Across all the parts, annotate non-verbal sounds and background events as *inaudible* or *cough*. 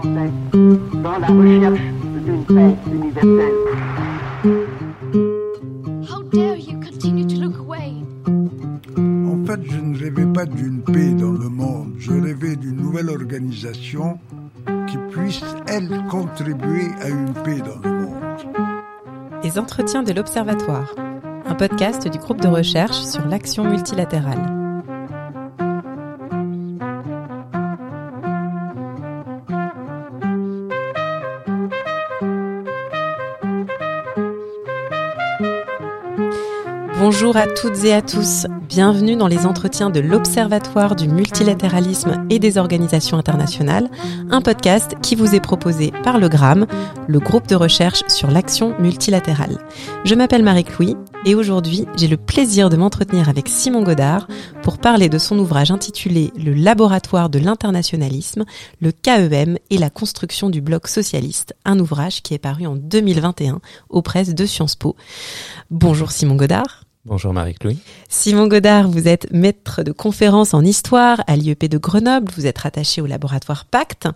français dans la recherche d'une paix universelle. How dare you continue to look away? En fait, je ne rêvais pas d'une paix dans le monde, je rêvais d'une nouvelle organisation qui puisse, elle, contribuer à une paix dans le monde. Les entretiens de l'Observatoire, un podcast du groupe de recherche sur l'action multilatérale. Bonjour à toutes et à tous, bienvenue dans les entretiens de l'Observatoire du multilatéralisme et des organisations internationales, un podcast qui vous est proposé par le GRAM, le groupe de recherche sur l'action multilatérale. Je m'appelle Marie-Clouy et aujourd'hui j'ai le plaisir de m'entretenir avec Simon Godard pour parler de son ouvrage intitulé Le laboratoire de l'internationalisme, le KEM et la construction du bloc socialiste, un ouvrage qui est paru en 2021 aux presses de Sciences Po. Bonjour Simon Godard. Bonjour Marie-Chloé. Simon Godard, vous êtes maître de conférences en histoire à l'IEP de Grenoble, vous êtes rattaché au laboratoire Pacte.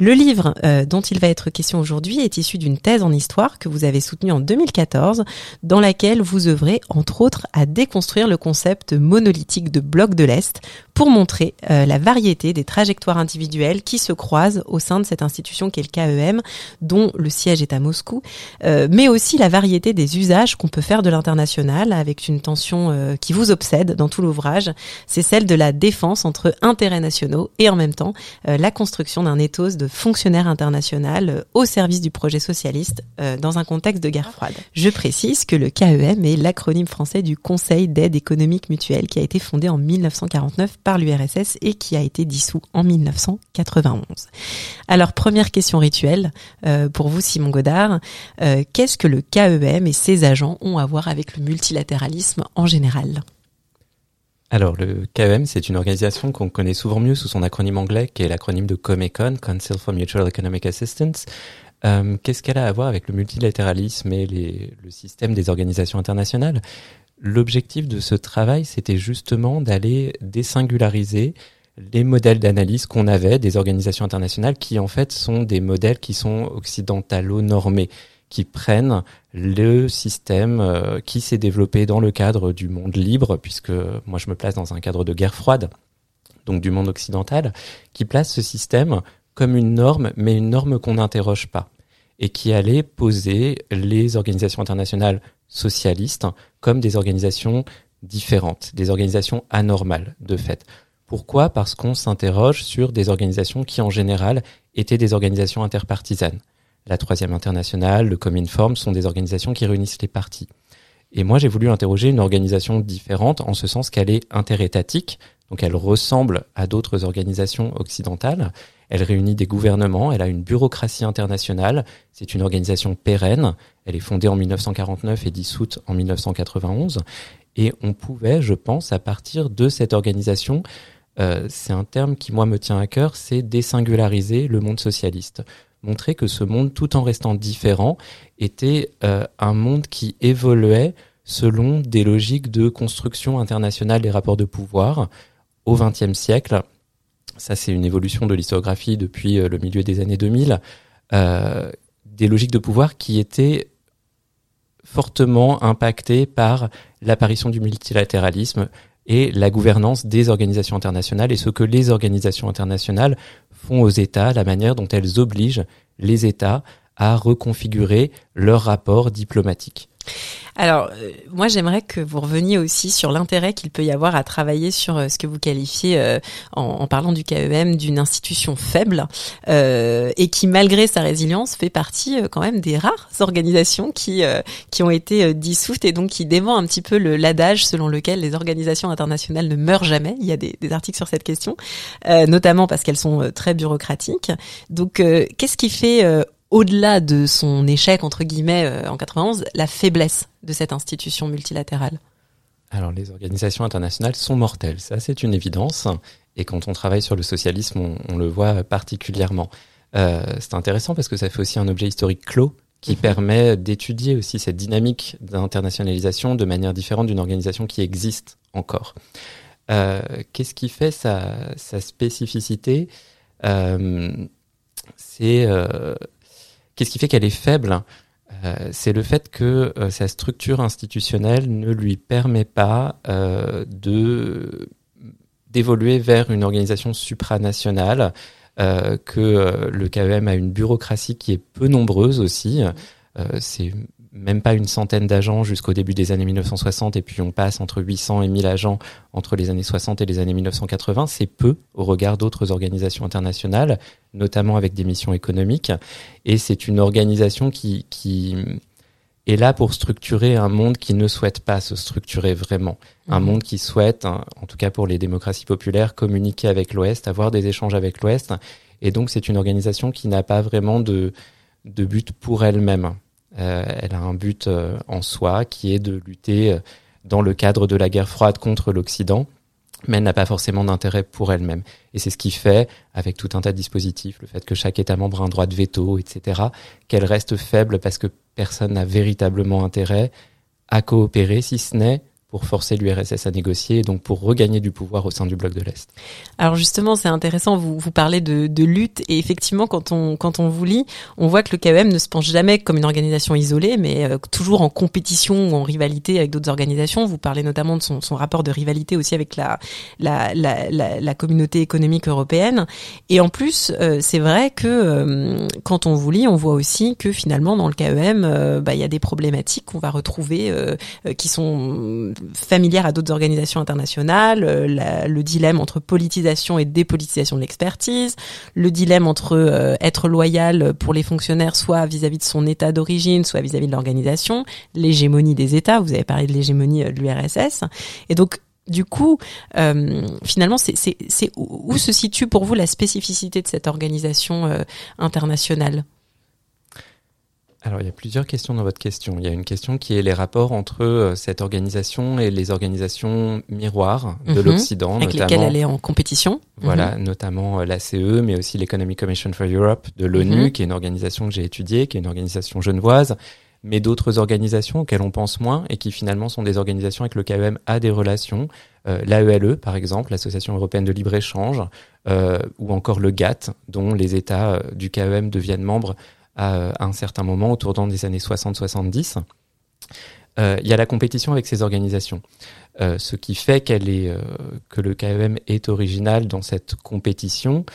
Le livre euh, dont il va être question aujourd'hui est issu d'une thèse en histoire que vous avez soutenue en 2014, dans laquelle vous œuvrez entre autres à déconstruire le concept monolithique de bloc de l'Est pour montrer euh, la variété des trajectoires individuelles qui se croisent au sein de cette institution qu'est le KEM, dont le siège est à Moscou, euh, mais aussi la variété des usages qu'on peut faire de l'international avec une tension euh, qui vous obsède dans tout l'ouvrage, c'est celle de la défense entre intérêts nationaux et en même temps la construction d'un ethos de fonctionnaire international au service du projet socialiste dans un contexte de guerre froide. Je précise que le KEM est l'acronyme français du Conseil d'aide économique mutuelle qui a été fondé en 1949 par l'URSS et qui a été dissous en 1991. Alors première question rituelle euh, pour vous Simon Godard, euh, qu'est-ce que le KEM et ses agents ont à voir avec le multilatéralisme en général. Alors, le KEM, c'est une organisation qu'on connaît souvent mieux sous son acronyme anglais, qui est l'acronyme de COMECON, Council for Mutual Economic Assistance. Euh, Qu'est-ce qu'elle a à voir avec le multilatéralisme et le système des organisations internationales? L'objectif de ce travail, c'était justement d'aller désingulariser les modèles d'analyse qu'on avait des organisations internationales qui en fait sont des modèles qui sont occidentalo-normés, qui prennent le système euh, qui s'est développé dans le cadre du monde libre, puisque moi je me place dans un cadre de guerre froide, donc du monde occidental, qui place ce système comme une norme, mais une norme qu'on n'interroge pas, et qui allait poser les organisations internationales socialistes comme des organisations différentes, des organisations anormales de fait. Pourquoi? Parce qu'on s'interroge sur des organisations qui en général étaient des organisations interpartisanes. La Troisième Internationale, le Cominform sont des organisations qui réunissent les partis. Et moi, j'ai voulu interroger une organisation différente en ce sens qu'elle est interétatique, donc elle ressemble à d'autres organisations occidentales. Elle réunit des gouvernements, elle a une bureaucratie internationale, c'est une organisation pérenne, elle est fondée en 1949 et dissoute en 1991. Et on pouvait, je pense, à partir de cette organisation, euh, c'est un terme qui moi me tient à cœur, c'est désingulariser le monde socialiste. Montrer que ce monde, tout en restant différent, était euh, un monde qui évoluait selon des logiques de construction internationale des rapports de pouvoir, au XXe siècle. Ça, c'est une évolution de l'historiographie depuis euh, le milieu des années 2000. Euh, des logiques de pouvoir qui étaient fortement impactées par l'apparition du multilatéralisme et la gouvernance des organisations internationales et ce que les organisations internationales font aux États, la manière dont elles obligent les États à reconfigurer leurs rapports diplomatiques. Alors, euh, moi, j'aimerais que vous reveniez aussi sur l'intérêt qu'il peut y avoir à travailler sur euh, ce que vous qualifiez, euh, en, parlant du KEM, d'une institution faible et qui, malgré sa résilience, fait partie quand même des rares organisations qui qui ont été dissoutes et donc qui dément un petit peu l'adage selon lequel les organisations internationales ne meurent jamais. Il y a des articles sur cette question, notamment parce qu'elles sont très bureaucratiques. Donc, qu'est-ce qui fait au-delà de son échec entre guillemets euh, en 91, la faiblesse de cette institution multilatérale Alors les organisations internationales sont mortelles, ça c'est une évidence. Et quand on travaille sur le socialisme, on, on le voit particulièrement. Euh, c'est intéressant parce que ça fait aussi un objet historique clos qui mhm. permet d'étudier aussi cette dynamique d'internationalisation de manière différente d'une organisation qui existe encore. Euh, Qu'est-ce qui fait sa, sa spécificité? C'est qu'est-ce qui fait qu'elle est faible? C'est le fait que sa structure institutionnelle ne lui permet pas de d'évoluer vers une organisation supranationale, euh, que le KEM a une bureaucratie qui est peu nombreuse aussi. c'est même pas une centaine d'agents jusqu'au début des années 1960 et puis on passe entre 800 et 1000 agents entre les années 60 et les années 1980. C'est peu au regard d'autres organisations internationales, notamment avec des missions économiques. Et c'est une organisation qui, qui est là pour structurer un monde qui ne souhaite pas se structurer vraiment. Un mmh. monde qui souhaite, en tout cas pour les démocraties populaires, communiquer avec l'Ouest, avoir des échanges avec l'Ouest. Et donc c'est une organisation qui n'a pas vraiment de, de but pour elle-même. Euh, elle a un but euh, en soi qui est de lutter euh, dans le cadre de la guerre froide contre l'Occident, mais elle n'a pas forcément d'intérêt pour elle-même. Et c'est ce qui fait, avec tout un tas de dispositifs, le fait que chaque État membre a un droit de veto, etc., qu'elle reste faible parce que personne n'a véritablement intérêt à coopérer, si ce n'est pour forcer l'URSS à négocier donc pour regagner du pouvoir au sein du bloc de l'Est. Alors justement, c'est intéressant, vous, vous parlez de, de, lutte et effectivement, quand on, quand on vous lit, on voit que le KEM ne se penche jamais comme une organisation isolée, mais euh, toujours en compétition ou en rivalité avec d'autres organisations. Vous parlez notamment de son, son rapport de rivalité aussi avec la, la, la, la, communauté économique européenne. Et en plus, euh, c'est vrai que euh, quand on vous lit, on voit aussi que finalement, dans le KEM, bah, il y a des problématiques qu'on va retrouver qui sont familière à d'autres organisations internationales, euh, le dilemme entre politisation et dépolitisation de l'expertise, le dilemme entre euh, être loyal pour les fonctionnaires soit vis-à-vis de son état d'origine, soit vis-à-vis de l'organisation, l'hégémonie des États, vous avez parlé de l'hégémonie euh, de l'URSS, et donc du coup, finalement, c'est où se situe pour vous la spécificité de cette organisation internationale? Alors, il y a plusieurs questions dans votre question. Il y a une question qui est les rapports entre euh, cette organisation et les organisations miroirs de mhm. l'Occident. Avec lesquelles elle est en compétition. Voilà, mhm. notamment euh, l'ACE, mais aussi l'Economic Commission for Europe de l'ONU, mhm. qui est une organisation que j'ai étudiée, qui est une organisation genevoise, mais d'autres organisations auxquelles on pense moins et qui finalement sont des organisations avec le KEM a des relations. Euh, L'AELE, par exemple, l'Association européenne de libre-échange, euh, ou encore le GATT, dont les États du KEM deviennent membres à, un certain moment, autour des années 60-70. Euh, il y a la compétition avec ces organisations, euh, ce qui fait euh, que le KEM est original dans cette compétition.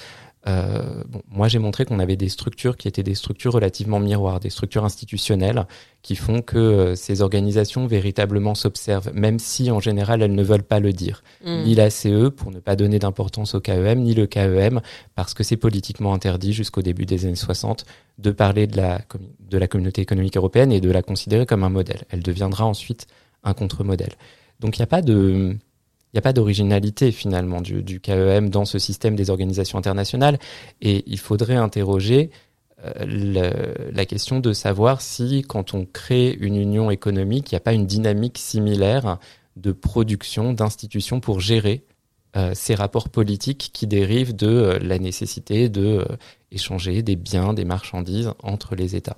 Euh, bon, moi, j'ai montré qu'on avait des structures qui étaient des structures relativement miroirs, des structures institutionnelles qui font que euh, ces organisations véritablement s'observent, même si en général elles ne veulent pas le dire. Mm. Ni la CE pour ne pas donner d'importance au KEM, ni le KEM parce que c'est politiquement interdit jusqu'au début des années 60 de parler de la, de la communauté économique européenne et de la considérer comme un modèle. Elle deviendra ensuite un contre-modèle. Donc il n'y a pas de n'y a pas d'originalité finalement du, du, KEM dans ce système des organisations internationales et il faudrait interroger euh, la question de savoir si quand on crée une union économique, il n'y a pas une dynamique similaire de production d'institutions pour gérer euh, ces rapports politiques qui dérivent de euh, la nécessité de échanger des biens, des marchandises entre les États.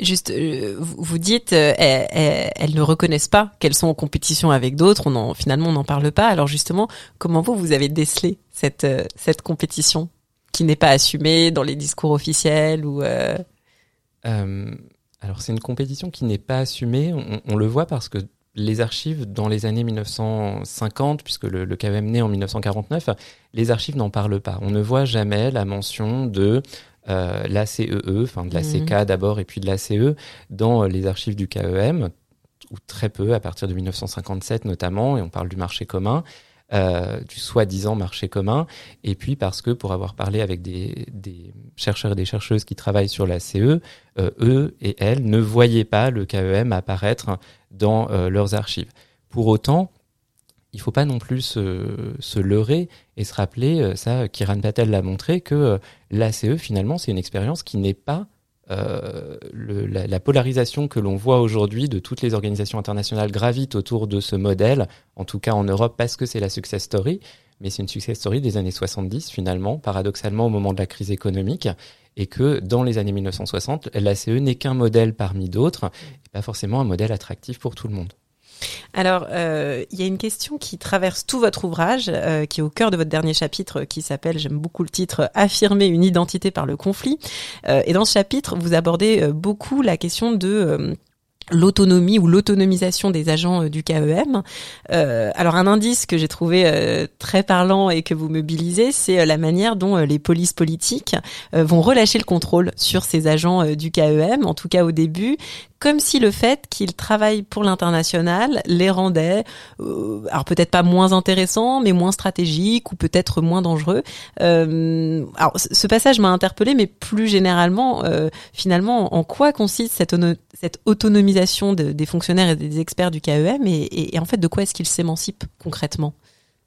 Juste, euh, vous dites, euh, elles, ne reconnaissent pas qu'elles sont en compétition avec d'autres. On en, finalement, on n'en parle pas. Alors justement, comment vous vous avez décelé cette euh, compétition qui n'est pas assumée dans les discours officiels ou Alors c'est une compétition qui n'est pas assumée. On, le voit parce que les archives dans les années 1950, puisque le, le KM naît en 1949, les archives n'en parlent pas. On ne voit jamais la mention de euh, la CEE, e, enfin de la CK mhm. d'abord et puis de la CE, dans les archives du KEM, ou très peu, à partir de 1957 notamment, et on parle du marché commun. Euh, du soi-disant marché commun, et puis parce que pour avoir parlé avec des, des chercheurs et des chercheuses qui travaillent sur la CE, euh, eux et elles ne voyaient pas le KEM apparaître dans euh, leurs archives. Pour autant, il faut pas non plus se, se leurrer et se rappeler, euh, ça, Kiran Patel l'a montré, que euh, l'ACE, finalement, c'est une expérience qui n'est pas euh, la, la, polarisation que l'on voit aujourd'hui de toutes les organisations internationales gravitent autour de ce modèle, en tout cas en Europe, parce que c'est la success story, mais c'est une success story des années 70, finalement, paradoxalement au moment de la crise économique, et que dans les années 1960, l'ACE n'est qu'un modèle parmi d'autres, pas forcément un modèle attractif pour tout le monde. Alors, euh, il y a une question qui traverse tout votre ouvrage, euh, qui est au cœur de votre dernier chapitre, qui s'appelle, j'aime beaucoup le titre, Affirmer une identité par le conflit. Euh, et dans ce chapitre, vous abordez beaucoup la question de l'autonomie ou l'autonomisation des agents du KEM. Alors un indice que j'ai trouvé très parlant et que vous mobilisez, c'est la manière dont les polices politiques vont relâcher le contrôle sur ces agents du KEM, en tout cas au début, comme si le fait qu'ils travaillent pour l'international les rendait, euh, alors peut-être pas moins intéressants, mais moins stratégiques ou peut-être moins dangereux. Euh, alors ce passage m'a interpellé, mais plus généralement, euh, finalement, en quoi consiste cette, ono- cette autonomisation de- des fonctionnaires et des experts du KEM et, en fait de quoi est-ce qu'ils s'émancipent concrètement?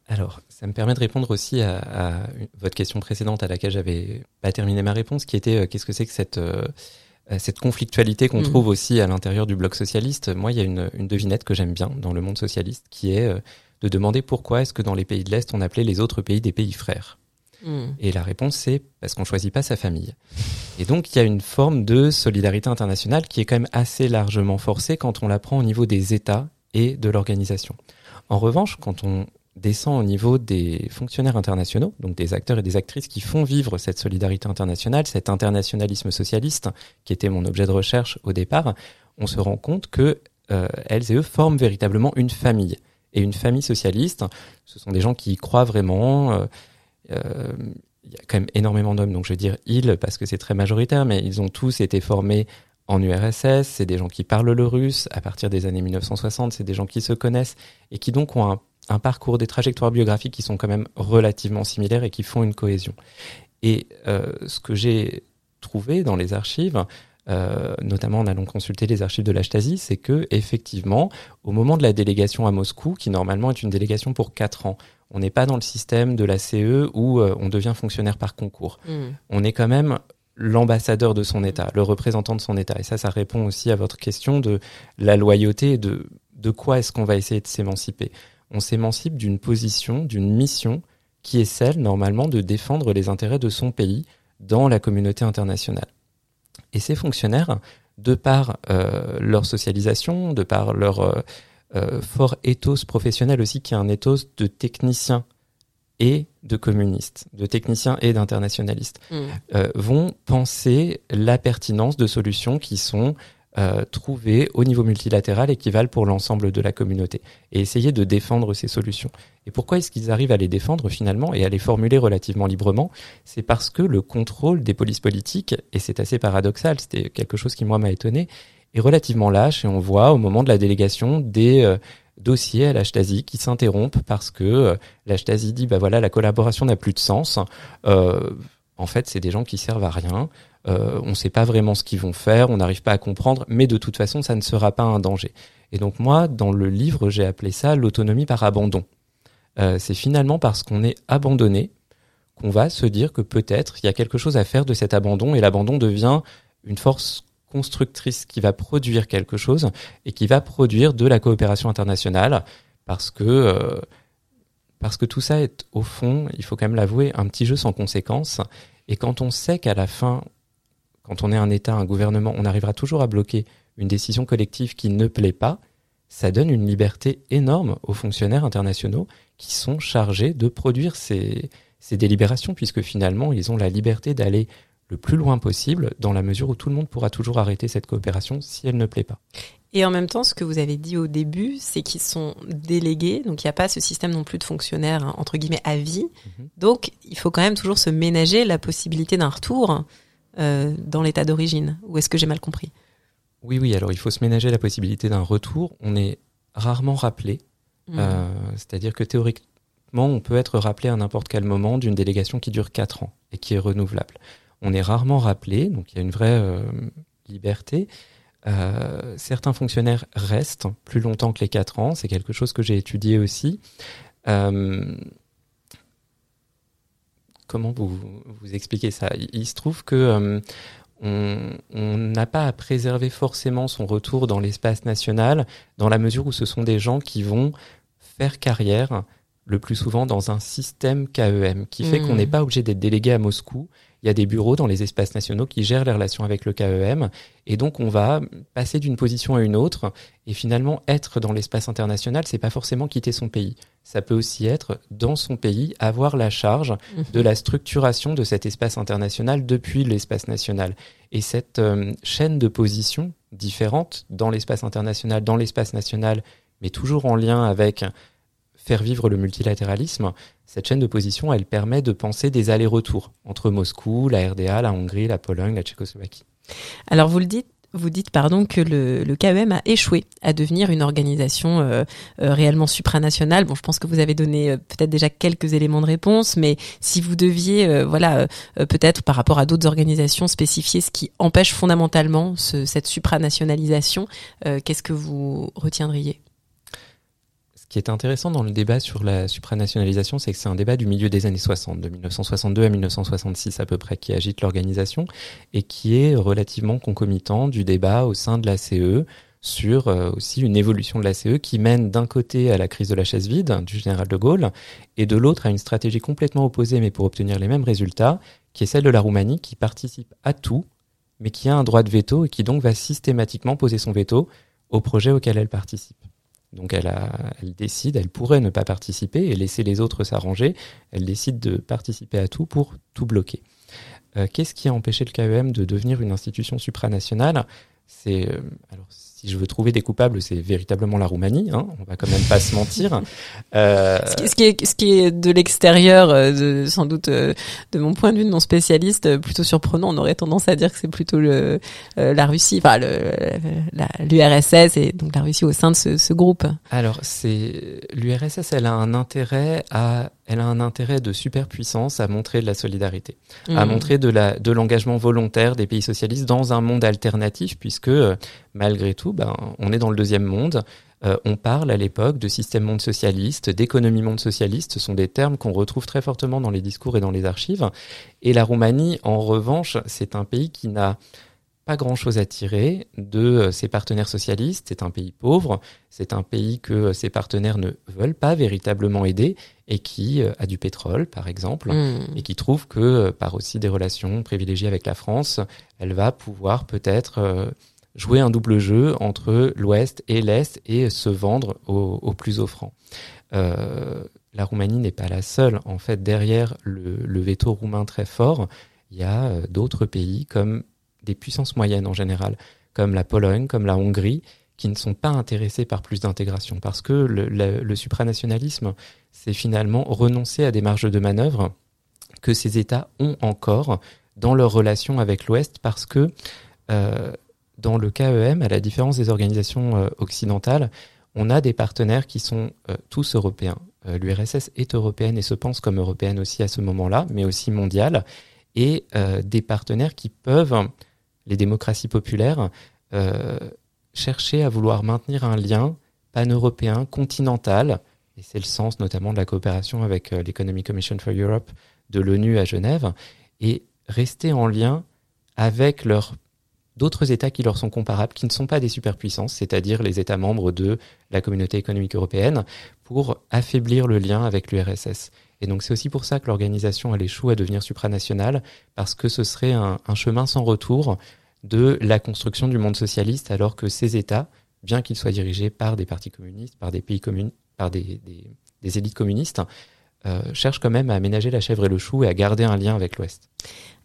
Alors, ça me permet de répondre aussi à, votre question précédente à laquelle j'avais pas terminé ma réponse, qui était qu'est-ce que c'est que cette cette conflictualité qu'on Mhm. trouve aussi à l'intérieur du bloc socialiste. Moi, il y a une, une devinette que j'aime bien dans le monde socialiste, qui est euh, de demander pourquoi est-ce que dans les pays de l'Est, on appelait les autres pays des pays frères. Et la réponse, c'est parce qu'on choisit pas sa famille. Et donc, il y a une forme de solidarité internationale qui est quand même assez largement forcée quand on la prend au niveau des États et de l'organisation. En revanche, quand on descend au niveau des fonctionnaires internationaux, donc des acteurs et des actrices qui font vivre cette solidarité internationale, cet internationalisme socialiste, qui était mon objet de recherche au départ, on se rend compte que euh, elles et eux forment véritablement une famille. Et une famille socialiste, ce sont des gens qui y croient vraiment. euh, euh, il y a quand même énormément d'hommes, donc je veux dire ils parce que c'est très majoritaire, mais ils ont tous été formés en URSS, c'est des gens qui parlent le russe à partir des années 1960, c'est des gens qui se connaissent et qui donc ont un, un parcours, des trajectoires biographiques qui sont quand même relativement similaires et qui font une cohésion. Et euh, ce que j'ai trouvé dans les archives, euh, notamment en allant consulter les archives de la Stasi, c'est que effectivement, au moment de la délégation à Moscou, qui normalement est une délégation pour quatre ans, on n'est pas dans le système de la CE où euh, on devient fonctionnaire par concours. On est quand même l'ambassadeur de son État, le représentant de son État. Et ça, ça répond aussi à votre question de la loyauté et de, de quoi est-ce qu'on va essayer de s'émanciper. On s'émancipe d'une position, d'une mission qui est celle, normalement, de défendre les intérêts de son pays dans la communauté internationale. Et ces fonctionnaires, de par euh, leur socialisation, de par leur euh, euh, fort ethos professionnel aussi, qui est un ethos de technicien et de communiste, de technicien et d'internationaliste, euh, vont penser la pertinence de solutions qui sont euh, trouvées au niveau multilatéral et qui valent pour l'ensemble de la communauté, et essayer de défendre ces solutions. Et pourquoi est-ce qu'ils arrivent à les défendre finalement et à les formuler relativement librement? C'est parce que le contrôle des polices politiques, et c'est assez paradoxal, c'était quelque chose qui moi m'a étonné, est relativement lâche, et on voit au moment de la délégation des... euh, dossiers à la Stasi qui s'interrompent parce que euh, dit bah voilà la collaboration n'a plus de sens. Euh, en fait, c'est des gens qui servent à rien. Euh, on ne sait pas vraiment ce qu'ils vont faire, on n'arrive pas à comprendre, mais de toute façon, ça ne sera pas un danger. Et donc moi, dans le livre, j'ai appelé ça l'autonomie par abandon. Euh, c'est finalement parce qu'on est abandonné qu'on va se dire que peut-être il y a quelque chose à faire de cet abandon et l'abandon devient une force constructrice qui va produire quelque chose et qui va produire de la coopération internationale parce que euh, parce que tout ça est au fond, il faut quand même l'avouer, un petit jeu sans conséquence. Et quand on sait qu'à la fin, quand on est un État, un gouvernement, on arrivera toujours à bloquer une décision collective qui ne plaît pas, ça donne une liberté énorme aux fonctionnaires internationaux qui sont chargés de produire ces, ces délibérations, puisque finalement, ils ont la liberté d'aller le plus loin possible, dans la mesure où tout le monde pourra toujours arrêter cette coopération si elle ne plaît pas. Et en même temps, ce que vous avez dit au début, c'est qu'ils sont délégués, donc il n'y a pas ce système non plus de fonctionnaires, hein, entre guillemets, à vie. Mhm. Donc, il faut quand même toujours se ménager la possibilité d'un retour dans l'état d'origine. Ou est-ce que j'ai mal compris? Oui, oui, alors il faut se ménager la possibilité d'un retour. On est rarement rappelé, Mm. euh, c'est-à-dire que théoriquement, on peut être rappelé à n'importe quel moment d'une délégation qui dure 4 ans et qui est renouvelable. On est rarement rappelé, donc il y a une vraie euh, liberté. Euh, certains fonctionnaires restent plus longtemps que les 4 ans, c'est quelque chose que j'ai étudié aussi. Euh, comment vous, vous expliquez ça? Il, il se trouve que euh, on n'a pas à préserver forcément son retour dans l'espace national, dans la mesure où ce sont des gens qui vont faire carrière le plus souvent dans un système KEM, qui fait Mhm. qu'on n'est pas obligé d'être délégué à Moscou. Il y a des bureaux dans les espaces nationaux qui gèrent les relations avec le KEM. Et donc, on va passer d'une position à une autre. Et finalement, être dans l'espace international, c'est pas forcément quitter son pays. Ça peut aussi être, dans son pays, avoir la charge Mhm. de la structuration de cet espace international depuis l'espace national. Et cette euh, chaîne de positions différentes dans l'espace international, dans l'espace national, mais toujours en lien avec faire vivre le multilatéralisme, cette chaîne de position, elle permet de penser des allers-retours entre Moscou, la RDA, la Hongrie, la Pologne, la Tchécoslovaquie. Alors vous le dites, vous dites pardon que le, le KEM a échoué à devenir une organisation euh, euh, réellement supranationale. Bon, je pense que vous avez donné euh, peut-être déjà quelques éléments de réponse, mais si vous deviez, voilà, peut-être par rapport à d'autres organisations spécifier ce qui empêche fondamentalement ce- cette supranationalisation, qu'est-ce que vous retiendriez? Qui est intéressant dans le débat sur la supranationalisation, c'est que c'est un débat du milieu des années 60, de 1962 à 1966 à peu près, qui agite l'organisation et qui est relativement concomitant du débat au sein de la CE sur euh, aussi une évolution de la CE qui mène d'un côté à la crise de la chaise vide du général de Gaulle et de l'autre à une stratégie complètement opposée mais pour obtenir les mêmes résultats, qui est celle de la Roumanie qui participe à tout mais qui a un droit de veto et qui donc va systématiquement poser son veto au projet auquel elle participe. Donc elle, décide, elle pourrait ne pas participer et laisser les autres s'arranger. Elle décide de participer à tout pour tout bloquer. Euh, Qu'est-ce qui a empêché le KEM de devenir une institution supranationale? C'est euh, si je veux trouver des coupables, c'est véritablement la Roumanie. Hein, on va quand même pas se mentir. *laughs* Euh, ce, qui, est, ce qui est de l'extérieur, euh, de- sans doute euh, de mon point de vue de non spécialiste, plutôt surprenant. On aurait tendance à dire que c'est plutôt le, la Russie, enfin l'URSS et donc la Russie au sein de ce, ce groupe. Alors, c'est l'URSS, elle a un intérêt à, elle a un intérêt de superpuissance à montrer de la solidarité, à Mm. montrer de la, de l'engagement volontaire des pays socialistes dans un monde alternatif, puisque euh, malgré tout, ben, on est dans le deuxième monde. Euh, on parle à l'époque de système monde socialiste, d'économie monde socialiste. Ce sont des termes qu'on retrouve très fortement dans les discours et dans les archives. Et la Roumanie, en revanche, c'est un pays qui n'a pas grand-chose à tirer de euh, ses partenaires socialistes. C'est un pays pauvre. C'est un pays que euh, ses partenaires ne veulent pas véritablement aider et qui euh, a du pétrole, par exemple, Mm. et qui trouve que euh, par aussi des relations privilégiées avec la France, elle va pouvoir peut-être euh, jouer un double jeu entre l'Ouest et l'Est et se vendre au, au plus offrant. Euh, la Roumanie n'est pas la seule. En fait, derrière le, le veto roumain très fort, il y a euh, d'autres pays comme des puissances moyennes en général, comme la Pologne, comme la Hongrie, qui ne sont pas intéressés par plus d'intégration, parce que le, supranationalisme, c'est finalement renoncer à des marges de manœuvre que ces États ont encore dans leur relation avec l'Ouest, parce que euh, dans le KEM, à la différence des organisations euh, occidentales, on a des partenaires qui sont euh, tous européens. L'URSS est européenne et se pense comme européenne aussi à ce moment-là, mais aussi mondiale, et des partenaires qui peuvent, les démocraties populaires, euh, chercher à vouloir maintenir un lien pan-européen, continental, et c'est le sens notamment de la coopération avec euh, l'Economic Commission for Europe de l'ONU à Genève, et rester en lien avec d'autres États qui leur sont comparables, qui ne sont pas des superpuissances, c'est-à-dire les États membres de la communauté économique européenne, pour affaiblir le lien avec l'URSS. Et donc c'est aussi pour ça que l'organisation elle échoue à devenir supranationale, parce que ce serait un, chemin sans retour de la construction du monde socialiste, alors que ces États, bien qu'ils soient dirigés par des partis communistes, par des pays communs, par des, élites communistes, euh, cherchent quand même à aménager la chèvre et le chou et à garder un lien avec l'Ouest.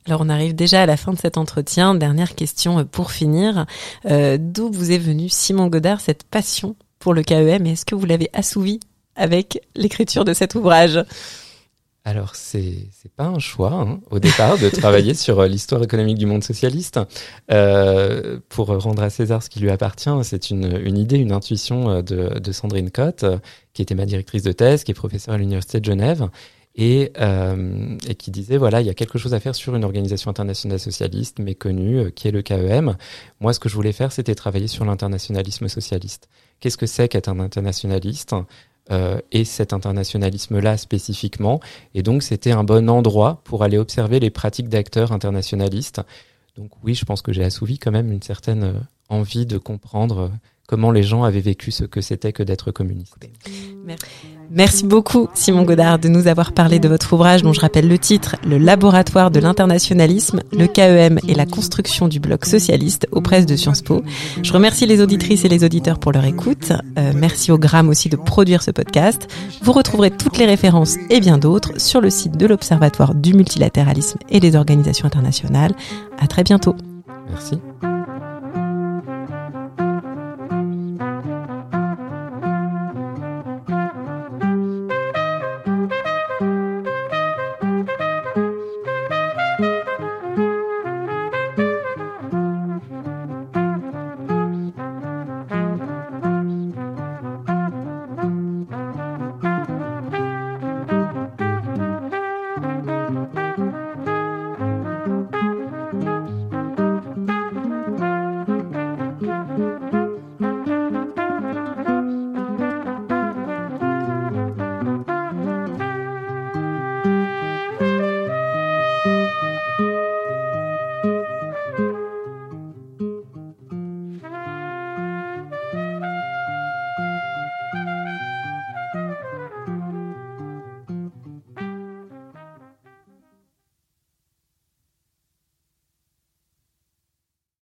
Alors on arrive déjà à la fin de cet entretien. Dernière question euh, pour finir. Euh, D'où vous est venue, Simon Godard, cette passion pour le KEM est-ce que vous l'avez assouvi avec l'écriture de cet ouvrage Alors, c'est c'est pas un choix hein, au départ de travailler *laughs* sur euh, l'histoire économique du monde socialiste. Euh, pour rendre à César ce qui lui appartient, c'est une, une idée, une intuition euh, de, de Sandrine Cotte, qui était ma directrice de thèse, qui est professeure à l'Université de Genève, et, euh, et qui disait, voilà, il y a quelque chose à faire sur une organisation internationale socialiste méconnue, qui est le KEM. Moi, ce que je voulais faire, c'était travailler sur l'internationalisme socialiste. Qu'est-ce que c'est qu'être un internationaliste? Euh, et cet internationalisme-là spécifiquement. Et donc, c'était un bon endroit pour aller observer les pratiques d'acteurs internationalistes. Donc oui, je pense que j'ai assouvi quand même une certaine euh, envie de comprendre euh, comment les gens avaient vécu ce que c'était que d'être communiste. Merci beaucoup Simon Godard de nous avoir parlé de votre ouvrage dont je rappelle le titre Le laboratoire de l'internationalisme, le KEM et la construction du bloc socialiste aux presses de Sciences Po. Je remercie les auditrices et les auditeurs pour leur écoute. Euh, merci au Gramme aussi de produire ce podcast. Vous retrouverez toutes les références et bien d'autres sur le site de l'Observatoire du multilatéralisme et des organisations internationales. À très bientôt. Merci.